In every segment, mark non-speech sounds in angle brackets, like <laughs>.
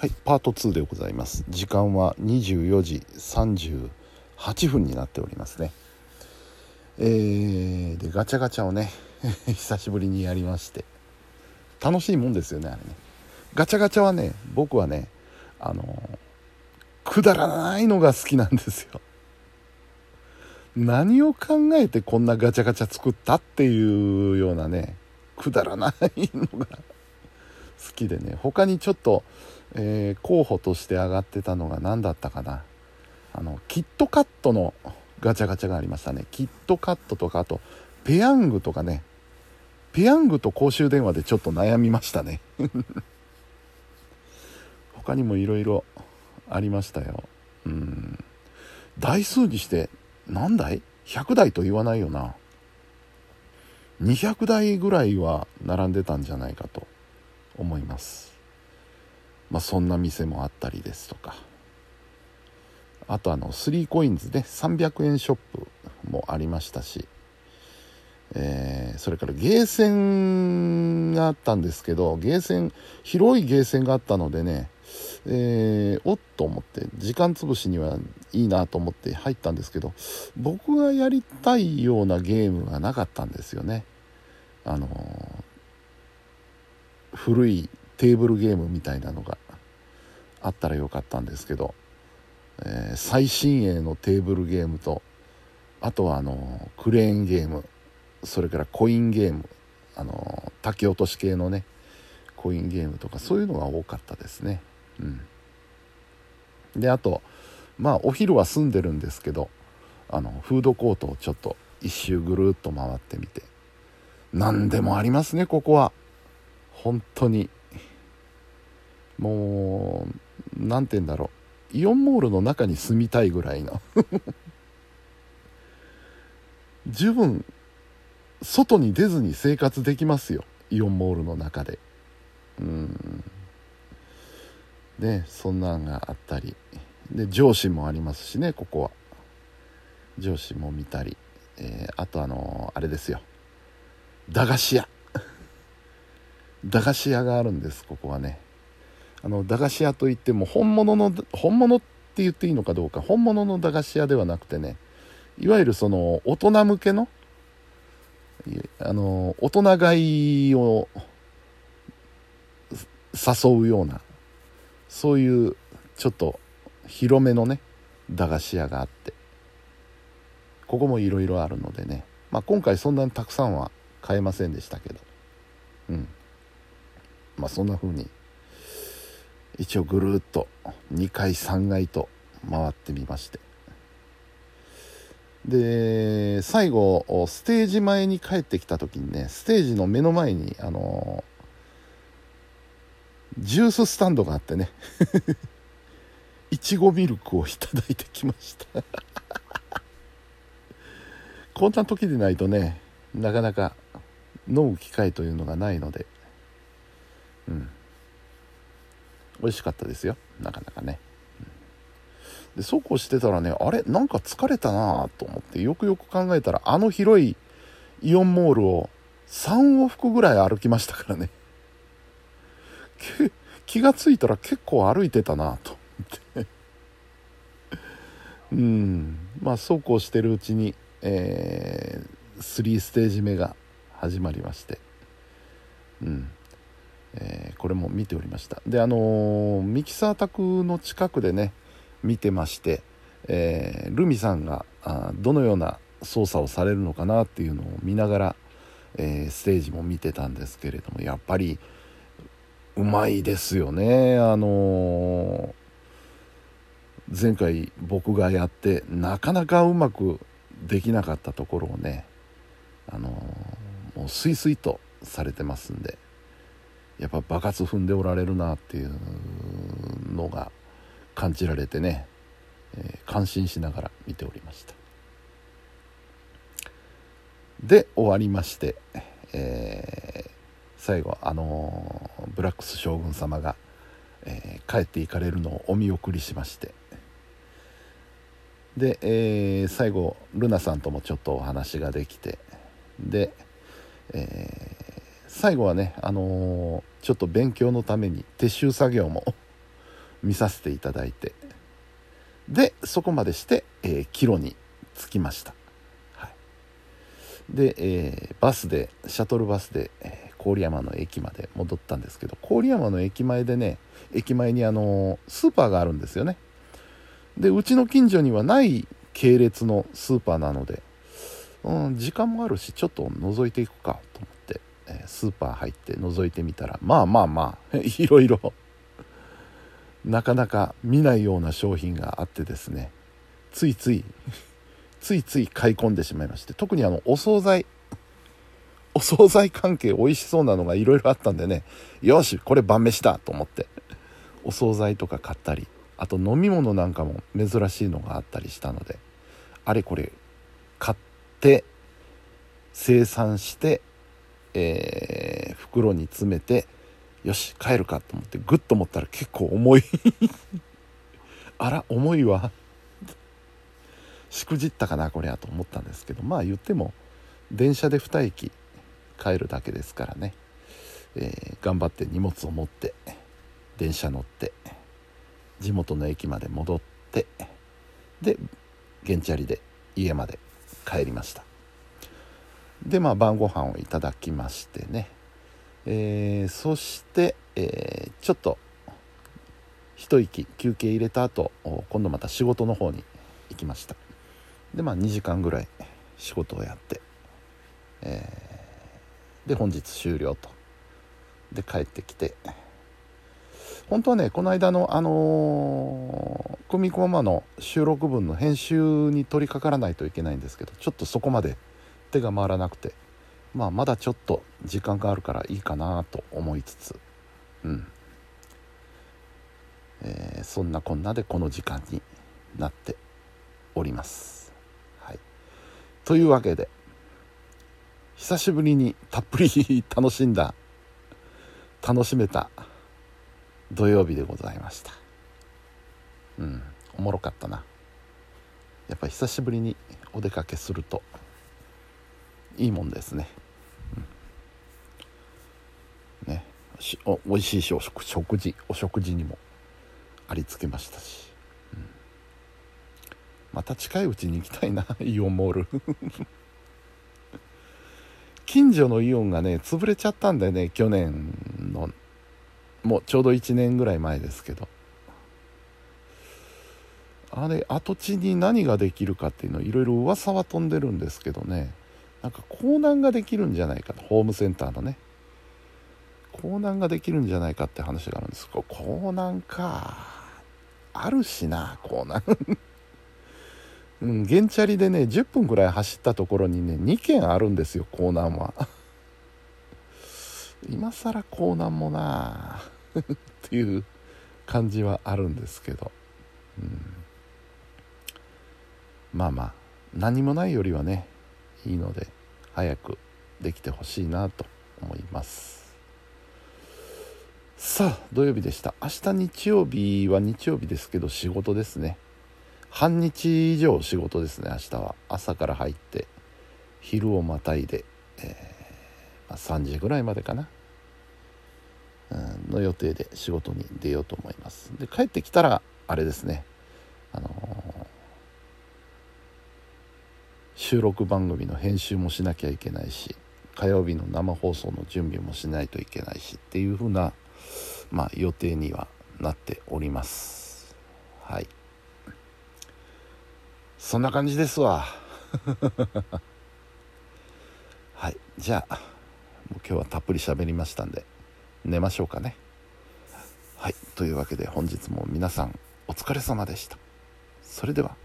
はいパート2でございます。時間は24時38分になっておりますね。えー、でガチャガチャをね <laughs> 久しぶりにやりまして。楽しいもんですよねあれね。ガチャガチャはね僕はねあのくだらないのが好きなんですよ。何を考えてこんなガチャガチャ作ったっていうようなねくだらないのが好きでね他にちょっとえー、候補として上がってたのが何だったかな。あのキットカットのガチャガチャがありましたね。キットカットとかあとペヤングとかね。ペヤングと公衆電話でちょっと悩みましたね。<laughs> 他にもいろいろありましたよ。うん。台数にして何台 ?100 台と言わないよな。200台ぐらいは並んでたんじゃないかと。思います。まあ、そんな店もあったりですとか。あとあの 3COINS で300円ショップもありましたし、えー、それからゲーセンがあったんですけどゲーセン広いゲーセンがあったのでねえー、おっと思って時間潰しにはいいなと思って入ったんですけど僕がやりたいようなゲームがなかったんですよね。あのー、古いテーブルゲームみたいなのがあったらよかったんですけど、えー、最新鋭のテーブルゲームとあとはあのクレーンゲームそれからコインゲームあの竹落とし系のねコインゲームとかそういうのが多かったですね。うん。であとまあお昼は住んでるんですけどあのフードコートをちょっと一周ぐるっと回ってみて。何でもありますねここは。本当に。もう何て言うんだろう。イオンモールの中に住みたいぐらいの。<laughs> 十分外に出ずに生活できますよ。イオンモールの中で。うん。ねそんなんがあったり。で上司もありますしねここは。上司も見たり、えー、あとあのー、あれですよ。駄菓子屋。駄菓子屋があるんですここはね。あの駄菓子屋といっても本物の本物って言っていいのかどうか。本物の駄菓子屋ではなくてねいわゆるその大人向けのあの大人買いを誘うようなそういうちょっと広めのね駄菓子屋があって。ここもいろいろあるのでね、まあ、今回そんなにたくさんは買えませんでしたけど。うん。まあそんな風に一応ぐるっと2階3階と回ってみまして。で最後ステージ前に帰ってきた時にねステージの目の前にあのジューススタンドがあってね。いちごミルクをいただいてきました。<laughs> こんな時でないとねなかなか飲む機会というのがないので。うん。美味しかったですよ。なかなかね、うん。でそうこうしてたらねあれ？なんか疲れたなと思ってよくよく考えたらあの広いイオンモールを3往復ぐらい歩きましたからね。<laughs> 気が付いたら結構歩いてたなと思って。<laughs> うん。まあそうこうしてるうちに、えー、3ステージ目が始まりまして。うん。えー、これも見ておりましたであのー、ミキサー宅の近くでね見てまして、えー、ルミさんがあどのような操作をされるのかなっていうのを見ながら、えステージも見てたんですけれどもやっぱりうまいですよねあの前回僕がやってなかなかうまくできなかったところをねあのもうスイスイとされてますんで。やっぱ爆発踏んでおられるなっていうのが感じられてね、えー、感心しながら見ておりました。で終わりまして、えー、最後あのー、ブラックス将軍様が、え帰っていかれるのをお見送りしまして。で、え最後ルナさんともちょっとお話ができてで、え最後はね、あのー、ちょっと勉強のために撤収作業も <laughs> 見させていただいてでそこまでして、えー、帰路に着きました、はい、で、えー、バスでシャトルバスで、えー、郡山の駅まで戻ったんですけど郡山の駅前でね駅前にあのスーパーがあるんですよね。でうちの近所にはない系列のスーパーなので、うん、時間もあるしちょっと覗いていくかと思って、え、スーパー入って覗いてみたらまあまあまあ <laughs> いろいろなかなか見ないような商品があってですねついついついつい買い込んでしまいまして特にあのお惣菜お惣菜関係美味しそうなのがいろいろあったんでねよしこれ晩飯だと思ってお惣菜とか買ったりあと飲み物なんかも珍しいのがあったりしたのであれこれ買って生産して、えー、袋に詰めてよし帰るかと思ってグッと持ったら結構重い。<laughs> あら重いわ。しくじったかなこれはと思ったんですけどまあ言っても電車で2駅帰るだけですからね、えー、頑張って荷物を持って電車乗って地元の駅まで戻ってで原チャリで家まで帰りました。でまあ晩ご飯をいただきましてね、えー、そして、えー、ちょっと一息休憩入れた後今度また仕事の方に行きました。でまあ2時間ぐらい仕事をやって、えー、で本日終了と。で帰ってきて。本当はねこの間のあのー、組コマの収録分の編集に取り掛からないといけないんですけどちょっとそこまで手が回らなくてまあまだちょっと時間があるからいいかなと思いつつうん、えー、そんなこんなでこの時間になっております。はい、というわけで久しぶりにたっぷり楽しんだ楽しめた土曜日でございました。うん。おもろかったな。やっぱ久しぶりにお出かけするといいもんですね、うん、ね。しお美味しいしお食食事お食事にもありつけましたし、うん、また近いうちに行きたいな <laughs> イオンモール。近所のイオンがね潰れちゃったんだよね去年の。もうちょうど1年ぐらい前ですけど。あれ跡地に何ができるかっていうのいろいろ噂は飛んでるんですけどね。なんか港南ができるんじゃないかと。ホームセンターのね。港南ができるんじゃないかって話があるんです。けど港南か。あるしな港南 <laughs> うん、原チャリでね10分ぐらい走ったところにね2軒あるんですよ港南は。<laughs> 今更港南もな <laughs> っていう感じはあるんですけど、うん、まあまあ何もないよりはねいいので早くできてほしいなと思います。さあ土曜日でした。明日日曜日は日曜日ですけど仕事ですね。半日以上仕事ですね明日は。朝から入って昼をまたいで、えまあ、3時ぐらいまでかな、うん、の予定で仕事に出ようと思います。で帰ってきたらあれですね。あのー、収録番組の編集もしなきゃいけないし火曜日の生放送の準備もしないといけないしっていう風なまあ予定にはなっております。はい。そんな感じですわ。<laughs> はい。じゃあもう今日はたっぷり喋りましたんで寝ましょうかね。はい。というわけで本日も皆さんお疲れ様でした。それでは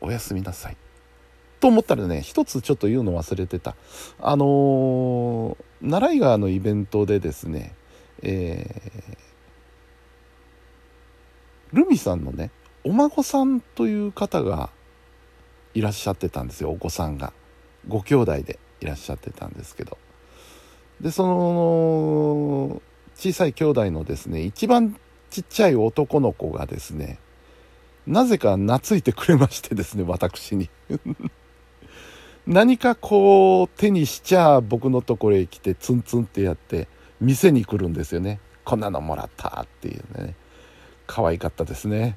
おやすみなさい。と思ったらね一つちょっと言うの忘れてた。あのー、奈良井川のイベントでですねえー、ルミさんのねお孫さんという方がいらっしゃってたんですよ。お子さんが。ご兄弟でいらっしゃってたんですけど。でその小さい兄弟のですね一番ちっちゃい男の子がですねなぜか懐いてくれましてですね私に。何かこう手にしちゃ僕のところへ来てツンツンってやって店に来るんですよね。こんなのもらったっていうね。可愛かったですね。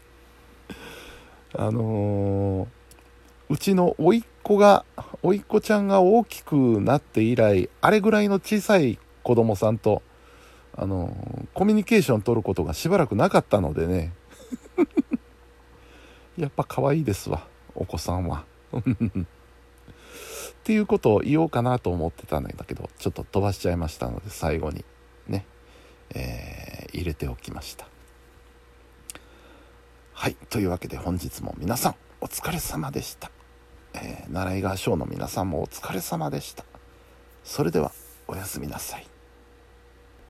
<laughs> あのー、うちの甥っ子が甥っ子ちゃんが大きくなって以来あれぐらいの小さい子供さんとあのー、コミュニケーション取ることがしばらくなかったのでね。<laughs> やっぱ可愛いですわお子さんは。っていうことを言おうかなと思ってたん。だけどちょっと飛ばしちゃいましたので最後にね、えー、入れておきましたはいというわけで本日も皆さん。お疲れ様でした、えー、習い川賞の皆さん。もお疲れ様でしたそれではおやすみなさい